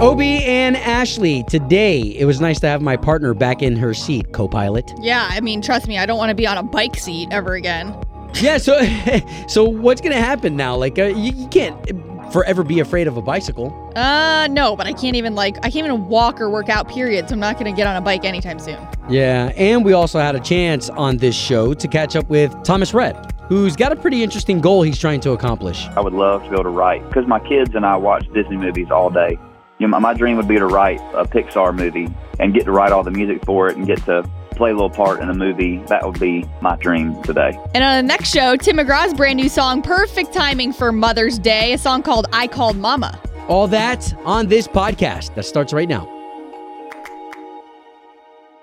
Obie and Ashley, today it was nice to have my partner back in her seat, co pilot. Yeah, I mean, trust me, I don't want to be on a bike seat ever again. Yeah, so so what's going to happen now? Like, uh, you, you can't forever be afraid of a bicycle. Uh, no, but I can't even, like, I can't even walk or work out, period, so I'm not going to get on a bike anytime soon. Yeah, and we also had a chance on this show to catch up with Thomas Rhett, who's got a pretty interesting goal he's trying to accomplish. I would love to be able to write because my kids and I watch Disney movies all day. You know, my, my dream would be to write a Pixar movie and get to write all the music for it and get to play a little part in a movie. That would be my dream today. And on the next show, Tim McGraw's brand new song, perfect timing for Mother's Day, a song called I Called Mama. All that on this podcast that starts right now.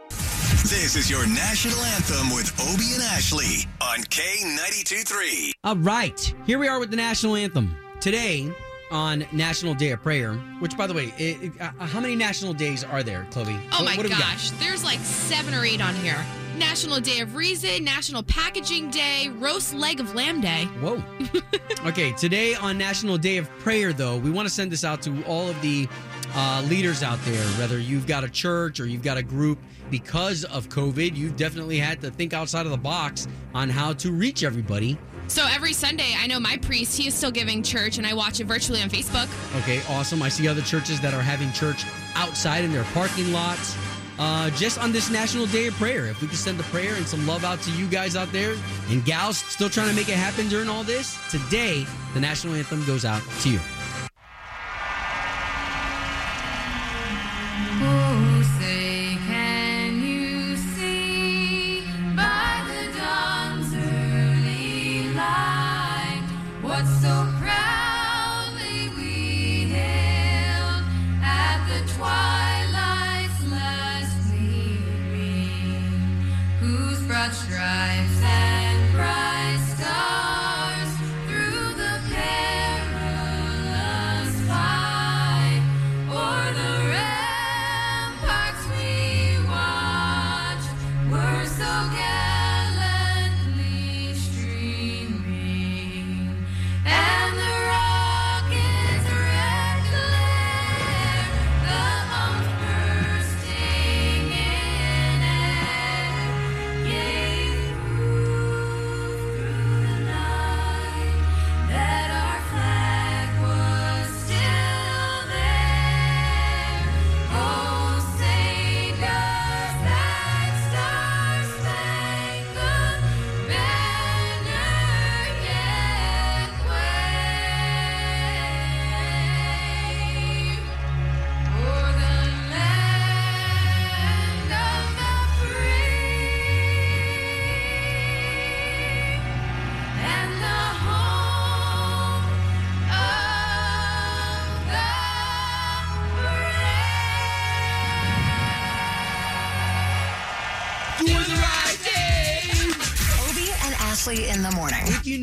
This is your national anthem with Obie and Ashley on K92 3. All right, here we are with the national anthem. Today, on National Day of Prayer, which, by the way, it, it, uh, how many national days are there, Chloe? Oh What- my what do we got? gosh, there's like seven or eight on here. National Day of Reason, National Packaging Day, Roast Leg of Lamb Day. Whoa. okay, today on National Day of Prayer, though, we want to send this out to all of the uh, leaders out there, whether you've got a church or you've got a group. Because of COVID, you've definitely had to think outside of the box on how to reach everybody. So every Sunday, I know my priest, he is still giving church, and I watch it virtually on Facebook. Okay, awesome. I see other churches that are having church outside in their parking lots. Uh, just on this National Day of Prayer, if we could send a prayer and some love out to you guys out there and gals still trying to make it happen during all this, today the national anthem goes out to you. Broad stripes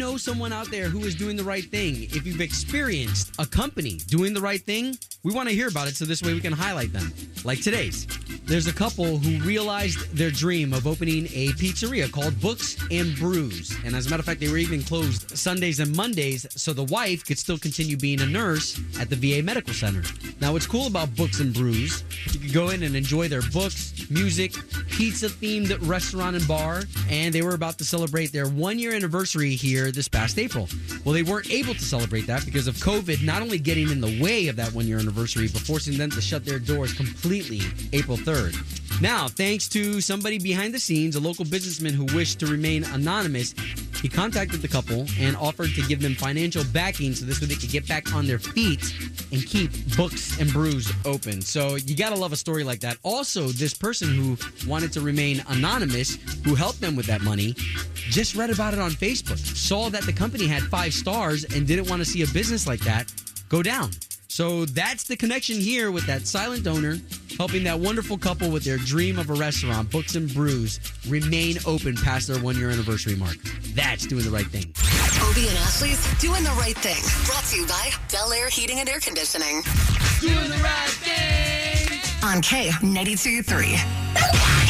know someone out there who is doing the right thing, if you've experienced a company doing the right thing, we want to hear about it so this way we can highlight them. Like today's. There's a couple who realized their dream of opening a pizzeria called Books and Brews. And as a matter of fact, they were even closed Sundays and Mondays so the wife could still continue being a nurse at the VA Medical Center. Now, what's cool about Books and Brews, you can go in and enjoy their books, music, pizza themed restaurant and bar, and they were about to celebrate their one year anniversary here this past April. Well, they weren't able to celebrate that because of COVID not only getting in the way of that one year anniversary, but forcing them to shut their doors completely April 3rd. Now, thanks to somebody behind the scenes, a local businessman who wished to remain anonymous, he contacted the couple and offered to give them financial backing so this way they could get back on their feet and keep books and brews open. So you gotta love a story like that. Also, this person who wanted to remain anonymous, who helped them with that money, just read about it on Facebook, saw that the company had five stars and didn't want to see a business like that go down. So that's the connection here with that silent donor helping that wonderful couple with their dream of a restaurant, Books and Brews, remain open past their one year anniversary mark. That's doing the right thing. Obie and Ashley's doing the right thing. Brought to you by Bel Air Heating and Air Conditioning. Doing the right thing. On K92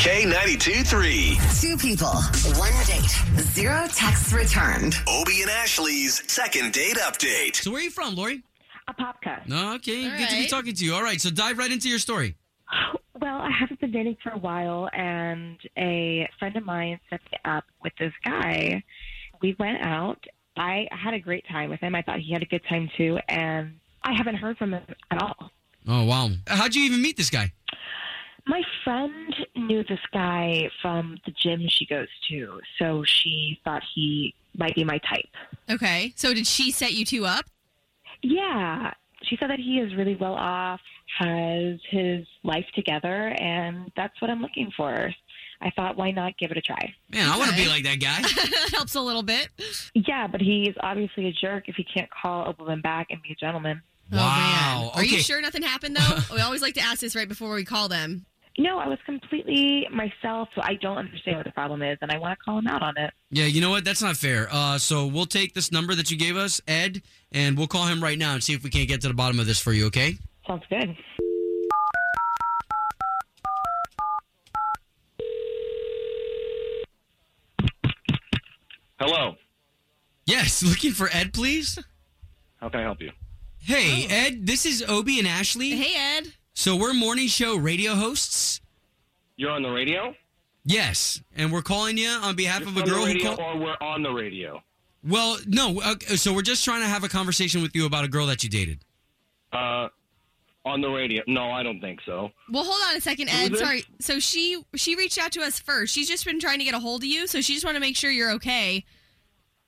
K92 3. Two people, one date, zero texts returned. Obie and Ashley's second date update. So where are you from, Lori? Apopka. No, okay, All good to be right. talking to you. All right, so dive right into your story. Well, I haven't been dating for a while, and a friend of mine set me up with this guy. We went out. I had a great time with him. I thought he had a good time too, and I haven't heard from him at all. Oh wow, how'd you even meet this guy? My friend knew this guy from the gym she goes to, so she thought he might be my type. Okay. So did she set you two up? Yeah, she said that he is really well off, has his life together, and that's what I'm looking for. I thought, why not give it a try? Man, I want to be like that guy. that helps a little bit. Yeah, but he's obviously a jerk if he can't call a woman back and be a gentleman. Oh, man. Wow. Are you sure nothing happened though? we always like to ask this right before we call them. No, I was completely myself, so I don't understand what the problem is, and I want to call him out on it. Yeah, you know what? That's not fair. Uh, so we'll take this number that you gave us, Ed, and we'll call him right now and see if we can't get to the bottom of this for you. Okay? Sounds good. Hello. Yes. Looking for Ed, please. How can I help you? Hey, Ed. This is Obie and Ashley. Hey Ed. So we're morning show radio hosts. You're on the radio? Yes, and we're calling you on behalf You're of a on girl the who radio called. or we're on the radio? Well, no. Okay, so we're just trying to have a conversation with you about a girl that you dated. Uh, on the radio? No, I don't think so. Well, hold on a second, Ed. this? Sorry. So she she reached out to us first. She's just been trying to get a hold of you, so she just want to make sure you're okay.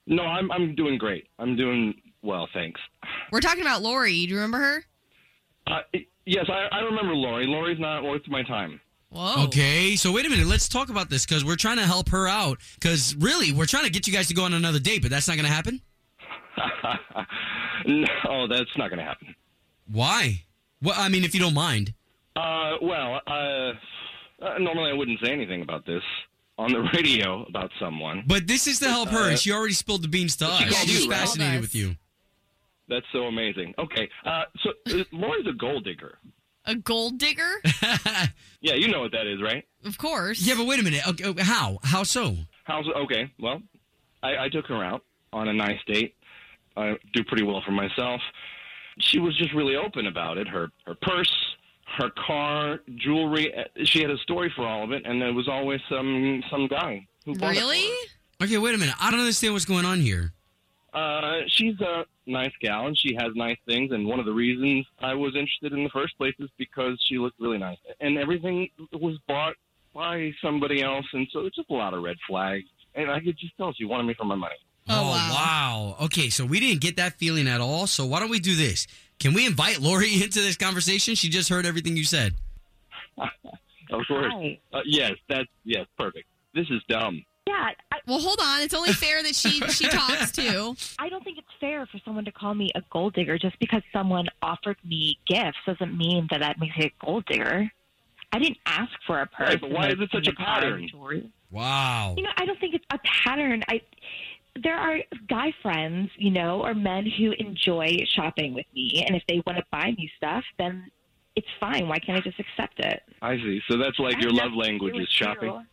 No, I'm I'm doing great. I'm doing well, thanks. We're talking about Lori. Do you remember her? Uh, yes, I, I remember Lori. Lori's not worth my time. Whoa. Okay, so wait a minute. Let's talk about this because we're trying to help her out. Because really, we're trying to get you guys to go on another date, but that's not going to happen. no, that's not going to happen. Why? Well, I mean, if you don't mind. Uh, well, uh, uh, normally I wouldn't say anything about this on the radio about someone. But this is to help her, Uh, and she already spilled the beans to us. called She's fascinated with you. That's so amazing. Okay, uh, so uh, Lori's a gold digger. A gold digger? Yeah, you know what that is, right? of course. Yeah, but wait a minute. Okay, okay, how? How so? How's okay? Well, I, I took her out on a nice date. I do pretty well for myself. She was just really open about it. Her her purse, her car, jewelry. uh, She had a story for all of it, and there was always some some guy who bought it for Really? her. Okay, wait a minute. I don't understand what's going on here. Uh, she's a nice gal, and she has nice things. And one of the reasons I was interested in the first place is because she looked really nice, and everything was bought by somebody else, and so it's just a lot of red flags. And I could just tell she wanted me for my money. Oh, wow. wow. Okay, so we didn't get that feeling at all. So why don't we do this? Can we invite Lori into this conversation? She just heard everything you said. Of course. Uh, yes, that's yes, perfect. This is dumb. Yeah, I, Well, hold on. It's only fair that she she talks too. I don't think it's fair for someone to call me a gold digger just because someone offered me gifts doesn't mean that that makes me a gold digger. I didn't ask for a purse. Right, but why is it such a and car and pattern? jewelry. Wow. You know, I don't think it's a pattern. I there are guy friends, you know, or men who enjoy shopping with me, and if they want to buy me stuff, then it's fine. Why can't I just accept it? I see. So that's like I your love language is with shopping.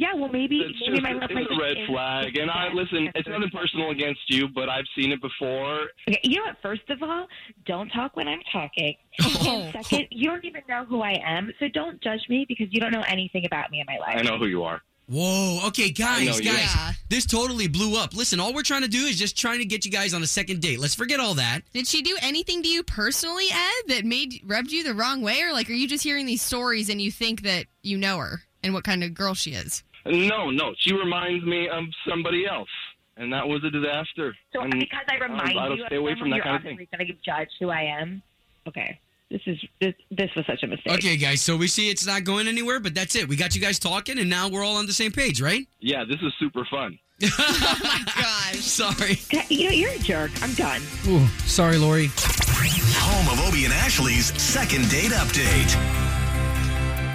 You. Yeah, well, maybe It's maybe just my love it's language a red is- flag, and I listen. It's nothing personal against you, but I've seen it before. Okay, you know what? First of all, don't talk when I'm talking. Oh. And second, you don't even know who I am, so don't judge me because you don't know anything about me in my life. I know who you are. Whoa. Okay, guys, guys. Yeah. This totally blew up. Listen, all we're trying to do is just trying to get you guys on a second date. Let's forget all that. Did she do anything to you personally, Ed, that made rubbed you the wrong way, or like are you just hearing these stories and you think that you know her and what kind of girl she is? No, no, she reminds me of somebody else, and that was a disaster. So and because I remind I'll you, stay away from that you're kind of thing. obviously going to judge who I am. Okay, this is this this was such a mistake. Okay, guys. So we see it's not going anywhere, but that's it. We got you guys talking, and now we're all on the same page, right? Yeah, this is super fun. Oh my gosh. Sorry. You know, you're a jerk. I'm done. Ooh, sorry, Lori. Home of Obie and Ashley's second date update.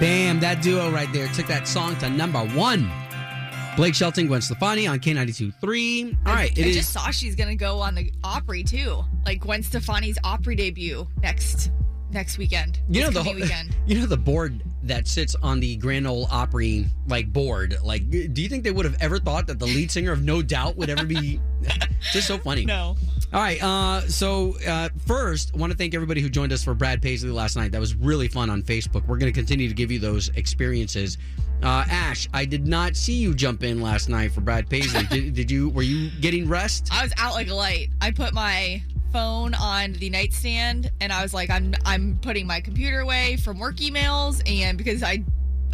Bam, that duo right there took that song to number one. Blake Shelton, Gwen Stefani on K92.3. All right, it I is. just saw she's gonna go on the Opry too, like Gwen Stefani's Opry debut next next weekend. you know the whole, weekend. you know the board that sits on the Grand Ole Opry like board. Like, do you think they would have ever thought that the lead singer of No Doubt would ever be just so funny? No. All right. Uh, so uh, first, want to thank everybody who joined us for Brad Paisley last night. That was really fun on Facebook. We're going to continue to give you those experiences. Uh, Ash, I did not see you jump in last night for Brad Paisley. did, did you? Were you getting rest? I was out like a light. I put my phone on the nightstand and I was like, I'm I'm putting my computer away from work emails and because I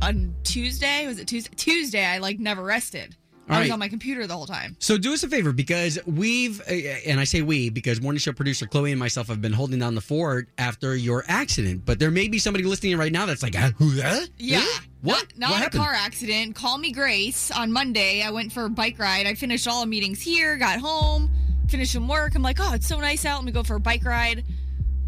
on Tuesday, was it Tuesday? Tuesday, I like never rested. All I was right. on my computer the whole time. So do us a favor because we've, uh, and I say we because morning show producer Chloe and myself have been holding down the fort after your accident. But there may be somebody listening right now that's like, "Huh? who that? Yeah. Huh? What? Not, not what a car accident. Call me Grace. On Monday, I went for a bike ride. I finished all the meetings here, got home, finished some work. I'm like, oh, it's so nice out. Let me go for a bike ride.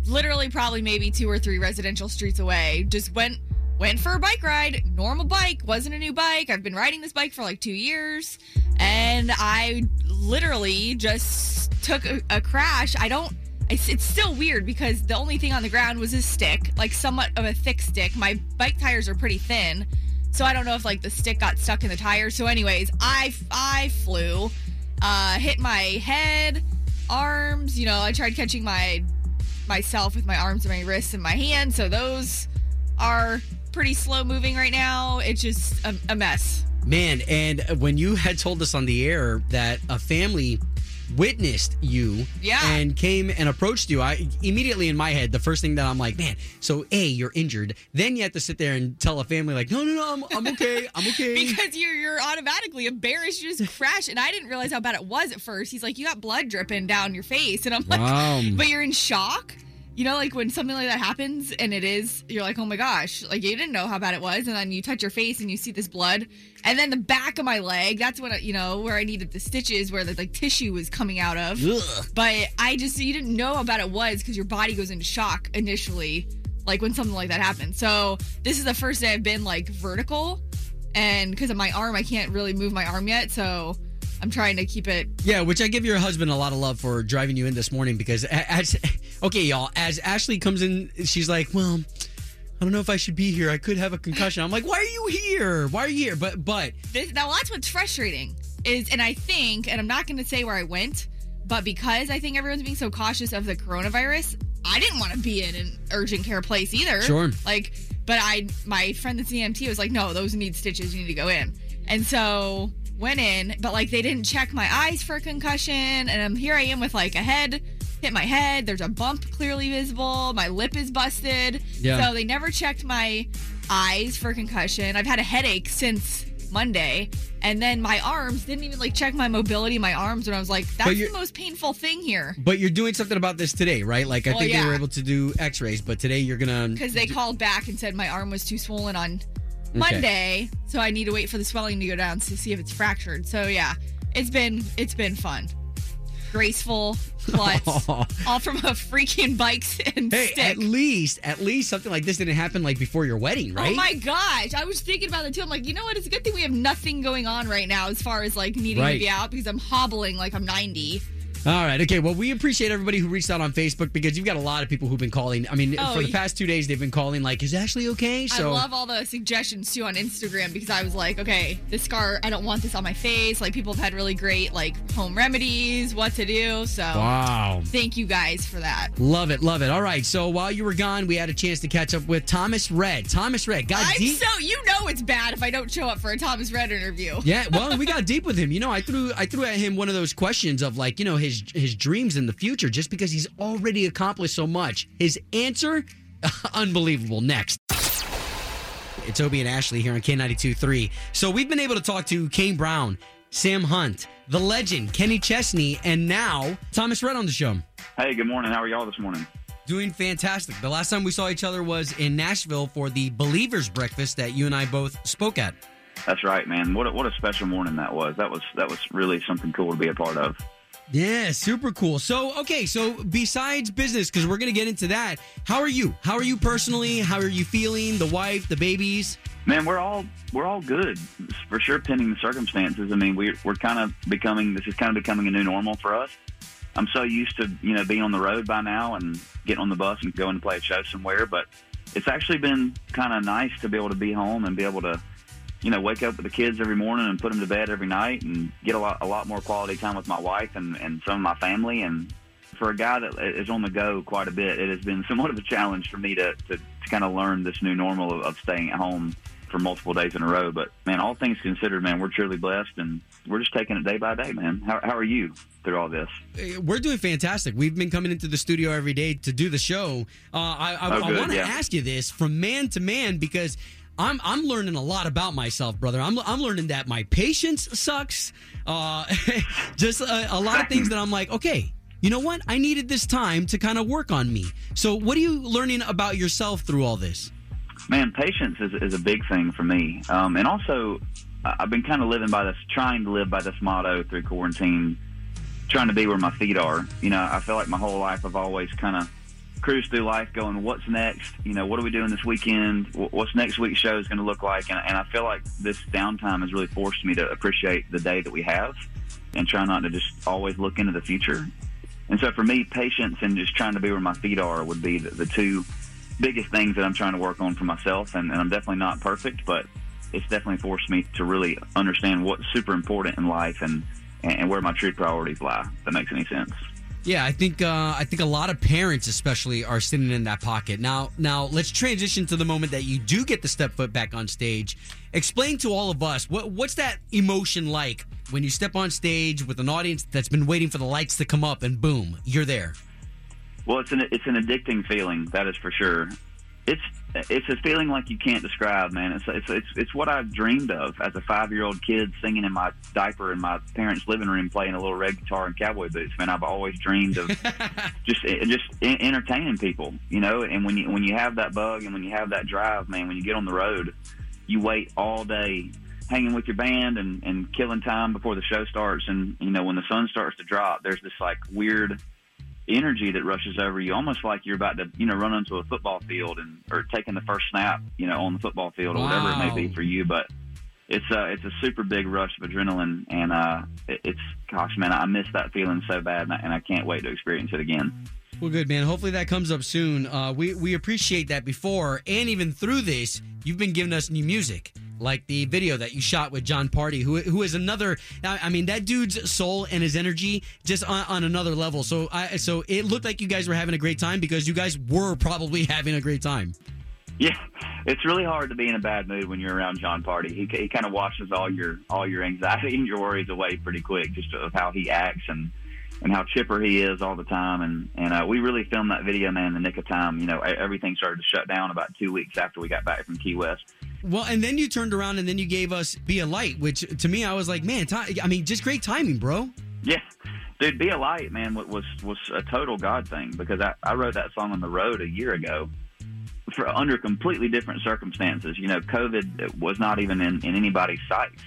Literally, probably maybe two or three residential streets away. Just went went for a bike ride. Normal bike, wasn't a new bike. I've been riding this bike for like two years, and I literally just took a, a crash. I don't. It's, it's still weird because the only thing on the ground was a stick, like somewhat of a thick stick. My bike tires are pretty thin, so I don't know if like the stick got stuck in the tire. So, anyways, I I flew, uh, hit my head, arms. You know, I tried catching my myself with my arms and my wrists and my hands. So those are pretty slow moving right now. It's just a, a mess. Man, and when you had told us on the air that a family witnessed you Yeah. and came and approached you, I immediately in my head, the first thing that I'm like, man, so A, you're injured. Then you have to sit there and tell a family, like, no, no, no, I'm, I'm okay. I'm okay. because you're you're automatically embarrassed. You just crash, and I didn't realize how bad it was at first. He's like, "You got blood dripping down your face," and I'm like, Wow. "But you're in shock." You know, like when something like that happens, and it is, you're like, "Oh my gosh!" Like you didn't know how bad it was, and then you touch your face and you see this blood, and then the back of my leg. That's when I, you know where I needed the stitches, where the like tissue was coming out of. Ugh. But I just you didn't know how bad it was because your body goes into shock initially, like when something like that happens. So this is the first day I've been like vertical, and because of my arm, I can't really move my arm yet. So I'm trying to keep it. Yeah, which I give your husband a lot of love for driving you in this morning because as okay, y'all, as Ashley comes in, she's like, "Well, I don't know if I should be here. I could have a concussion." I'm like, "Why are you here? Why are you here?" But but This, now that's what's frustrating is, and I think, and I'm not going to say where I went, but because I think everyone's being so cautious of the coronavirus, I didn't want to be in an urgent care place either. Sure. Like, but I, my friend that's EMT was like, no, those need stitches. You need to go in. And so went in, but like they didn't check my eyes for a concussion, and um, here I am with like a head. Hit my head. There's a bump clearly visible. My lip is busted. Yeah. So they never checked my eyes for concussion. I've had a headache since Monday. And then my arms didn't even like check my mobility, my arms, and I was like, that's the most painful thing here. but you're doing something about this today, right? Like I Well, think they were able to do X-rays, but today you're gonna Because they called back and said my arm was too swollen on Monday. So I need to wait for the swelling to go down to see if it's fractured. So yeah, it's been it's been fun. Graceful, klutz, all from a freaking bikes and Hey, stick. at least at least something like this didn't happen like before your wedding, oh right? Oh my gosh. I was thinking about it too. I'm like, you know what? It's a good thing we have nothing going on right now as far as like needing Right. to be out because I'm hobbling like I'm 90. All right. Okay. Well, we appreciate everybody who reached out on Facebook because you've got a lot of people who've been calling. I mean, Oh, for the past two days, they've been calling like, "Is Ashley okay?" So I love all the suggestions too on Instagram because I was like, okay, this scar, I don't want this on my face. Like people have had really great like home remedies, what to do. So wow. thank you guys for that. Love it, love it. All right, so while you were gone, we had a chance to catch up with Thomas Rhett. Thomas Rhett got I'm deep. so you know it's bad if I don't show up for a Thomas Rhett interview. yeah, well, we got deep with him. You know, I threw I threw at him one of those questions of like, you know, his his dreams in the future, just because he's already accomplished so much. His answer, unbelievable. Next. It's Obie and Ashley here on K92.3. So we've been able to talk to Kane Brown, Sam Hunt, the legend, Kenny Chesney, and now Thomas Rhett on the show. Hey, good morning. How are y'all this morning? Doing fantastic. The last time we saw each other was in Nashville for the Believers Breakfast that you and I both spoke at. That's right, man. What a, what a special morning that was. That was that was really something cool to be a part of. Yeah, super cool. So, okay, so besides business, because we're going to get into that, how are you? How are you personally? How are you feeling? The wife, the babies? Man, we're all we're all good for sure, pending the circumstances. I mean, we're we're kind of becoming this is kind of becoming a new normal for us. I'm so used to you know being on the road by now and getting on the bus and going to play a show somewhere, but it's actually been kind of nice to be able to be home and be able to, you know, wake up with the kids every morning and put them to bed every night and get a lot a lot more quality time with my wife and and some of my family. And for a guy that is on the go quite a bit, it has been somewhat of a challenge for me to to, to kind of learn this new normal of, of staying at home for multiple days in a row. But man, all things considered, man, we're truly blessed and we're just taking it day by day, man. How, how are you through all this? Uh, We're doing fantastic. We've been coming into the studio every day to do the show. Uh, I, I, Oh, I want to yeah. ask you this from man to man because I'm I'm learning a lot about myself, brother. I'm I'm learning that my patience sucks. Uh, just a, a lot of things that I'm like, okay, you know what? I needed this time to kind of work on me. So, what are you learning about yourself through all this? Man, patience is, is a big thing for me. Um, and also, I've been kind of living by this, trying to live by this motto through quarantine, trying to be where my feet are. You know, I feel like my whole life I've always kind of cruised through life going, what's next? You know, what are we doing this weekend? What's next week's show is going to look like? And, and I feel like this downtime has really forced me to appreciate the day that we have and try not to just always look into the future. And so for me, patience and just trying to be where my feet are would be the, the two biggest things that I'm trying to work on for myself. And, and I'm definitely not perfect, but it's definitely forced me to really understand what's super important in life and, and where my true priorities lie. If that makes any sense. Yeah, I think uh, I think a lot of parents, especially, are sitting in that pocket now. Now, let's transition to the moment that you do get to step foot back on stage. Explain to all of us what what's that emotion like when you step on stage with an audience that's been waiting for the lights to come up, and boom, you're there. Well, it's an it's an addicting feeling, that is for sure. It's it's a feeling like you can't describe, man. It's it's it's, it's what I've dreamed of as a five year old kid singing in my diaper in my parents' living room, playing a little red guitar and cowboy boots. Man, I've always dreamed of just eh, just entertaining people, you know. And when you when you have that bug and when you have that drive, man, when you get on the road, you wait all day hanging with your band and, and killing time before the show starts. And, you know, when the sun starts to drop, there's this like weird energy that rushes over you, almost like you're about to, you know, run onto a football field and, or taking the first snap, you know, on the football field or whatever it may be for you. But it's a, it's a super big rush of adrenaline. And, uh, it, it's, gosh, man, I miss that feeling so bad and I, and I can't wait to experience it again. Well, good man. Hopefully that comes up soon. Uh, we we appreciate that before and even through this, you've been giving us new music, like the video that you shot with Jon Pardi, who who is another. I mean, that dude's soul and his energy just on, on another level. So I so it looked like you guys were having a great time because you guys were probably having a great time. Yeah, it's really hard to be in a bad mood when you're around Jon Pardi. He he kind of washes all your all your anxiety and your worries away pretty quick, just of how he acts and and how chipper he is all the time. And and uh, we really filmed that video, man, in the nick of time. You know, everything started to shut down about two weeks after we got back from Key West. Well, and then you turned around and then you gave us "Be a Light," which to me I was like, man, ti- I mean, just great timing, bro. Yeah, dude, be a light, man. wa- Was was a total God thing because I I wrote that song on the road a year ago. For under completely different circumstances, you know, COVID was not even in, in anybody's sights.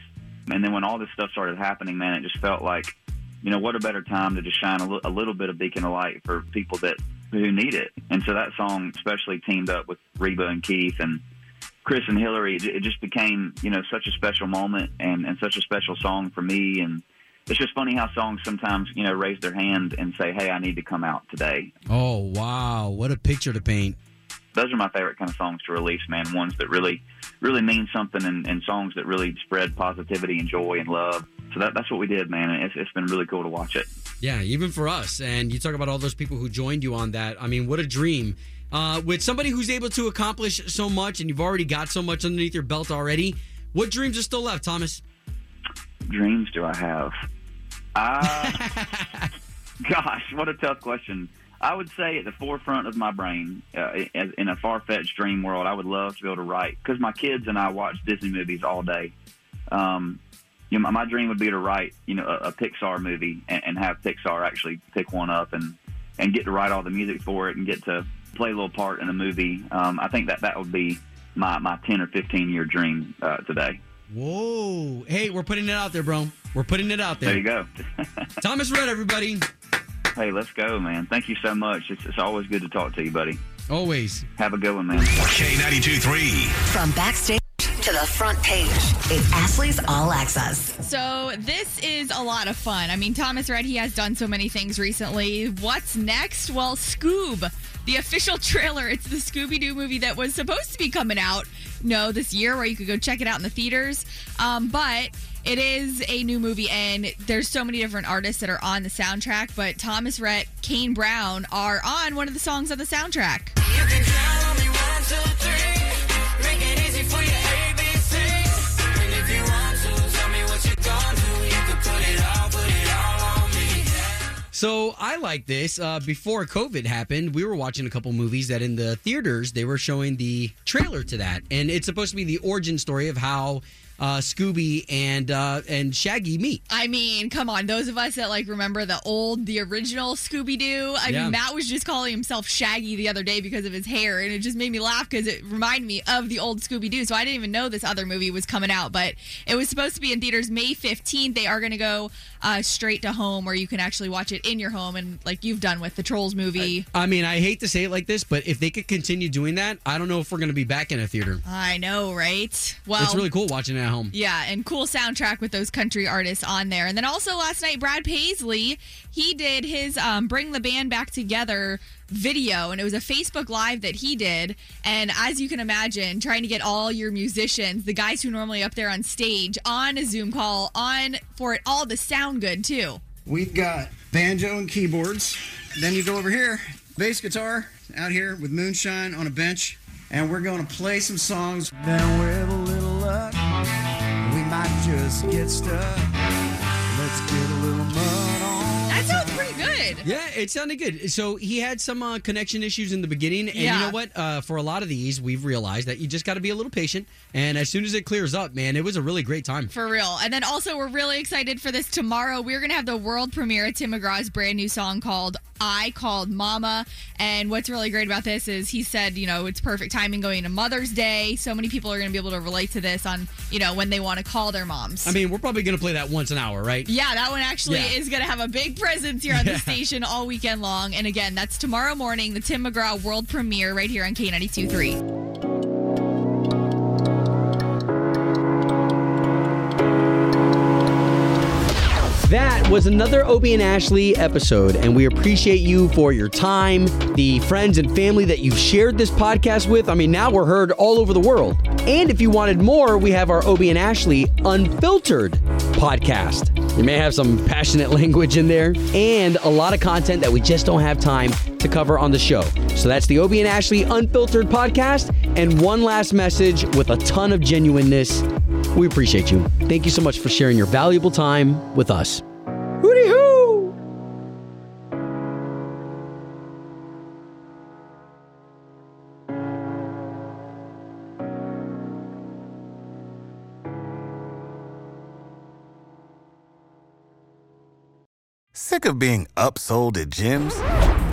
And then when all this stuff started happening, man, it just felt like, you know, what a better time to just shine a, li- a little bit of beacon of light for people that who need it. And so that song, especially teamed up with Reba and Keith and Chris and Hillary, it, just became, you know, such a special moment and, and such a special song for me. And it's just funny how songs sometimes, you know, raise their hand and say, "Hey, I need to come out today." Oh wow, what a picture to paint. Those are my favorite kind of songs to release, man. Ones that really, really mean something, and, and songs that really spread positivity and joy and love. So that, that's what we did, man. And it's, it's been really cool to watch it. Yeah, even for us. And you talk about all those people who joined you on that. I mean, what a dream. Uh, with somebody who's able to accomplish so much and you've already got so much underneath your belt already, what dreams are still left, Thomas? dreams do I have? Uh, gosh, what a tough question. I would say at the forefront of my brain, uh, in in a far fetched dream world, I would love to be able to write because my kids and I watch Disney movies all day. Um, you know, my, my dream would be to write, you know, a, a Pixar movie and, and have Pixar actually pick one up and and get to write all the music for it and get to play a little part in a movie. Um, I think that that would be my my ten or fifteen year dream uh, today. Whoa. Hey, we're putting it out there, bro. We're putting it out there. There you go. Thomas Rhett, everybody. Hey, let's go, man. Thank you so much. It's, it's always good to talk to you, buddy. Always. Have a good one, man. K92 3. From backstage to the front page, it's Ashley's All Access. So this is a lot of fun. I mean, Thomas Rhett, he has done so many things recently. What's next? Well, Scoob the official trailer. It's the Scooby Doo movie that was supposed to be coming out, no, this year, where you could go check it out in the theaters. Um, but it is a new movie, and there's so many different artists that are on the soundtrack. But Thomas Rhett, Kane Brown are on one of the songs on the soundtrack. So I like this. Uh, before COVID happened, we were watching a couple movies that in the theaters they were showing the trailer to that, and it's supposed to be the origin story of how uh, Scooby and uh, and Shaggy meet. I mean, come on, those of us that like remember the old, the original Scooby Doo. I Yeah. mean, Matt was just calling himself Shaggy the other day because of his hair, and it just made me laugh because it reminded me of the old Scooby Doo. So I didn't even know this other movie was coming out, but it was supposed to be in theaters May fifteenth. They are going to go uh, straight to home, where you can actually watch it in your home, and like you've done with the Trolls movie. I mean, I hate to say it like this, but if they could continue doing that, I don't know if we're going to be back in a theater. I know, right? Well, it's really cool watching it at home. Yeah, and cool soundtrack with those country artists on there. And then also last night, Brad Paisley, he did his um, Bring the Band Back Together video, and it was a Facebook Live that he did. And as you can imagine, trying to get all your musicians, the guys who are normally up there on stage, on a Zoom call, on for it all to sound good too. We've got banjo and keyboards. Then you go over here, bass guitar out here with moonshine on a bench. And we're going to play some songs. Then with a little luck, we might just get stuck. Let's get a little mud on. That sounds pretty good. Yeah, it sounded good. So he had some uh, connection issues in the beginning, and you know what? Uh, for a lot of these, we've realized that you just got to be a little patient. And as soon as it clears up, man, it was a really great time. For real. And then also, we're really excited for this tomorrow. We're going to have the world premiere of Tim McGraw's brand new song called I Called Mama. And what's really great about this is he said, you know, it's perfect timing going into Mother's Day. So many people are going to be able to relate to this on, you know, when they want to call their moms. I mean, we're probably going to play that once an hour, right? yeah, that one actually Yeah. is going to have a big presence here on Yeah. the station all weekend long. And again, that's tomorrow morning, the Tim McGraw world premiere right here on K92.3. That was another Obie and Ashley episode, and we appreciate you for your time, the friends and family that you've shared this podcast with. I mean, now we're heard all over the world. And if you wanted more, we have our Obie and Ashley Unfiltered podcast. You may have some passionate language in there and a lot of content that we just don't have time to cover on the show. So that's the Obie and Ashley Unfiltered podcast. And one last message with a ton of genuineness. We appreciate you. Thank you so much for sharing your valuable time with us. Hooty hoo! Sick of being upsold at gyms?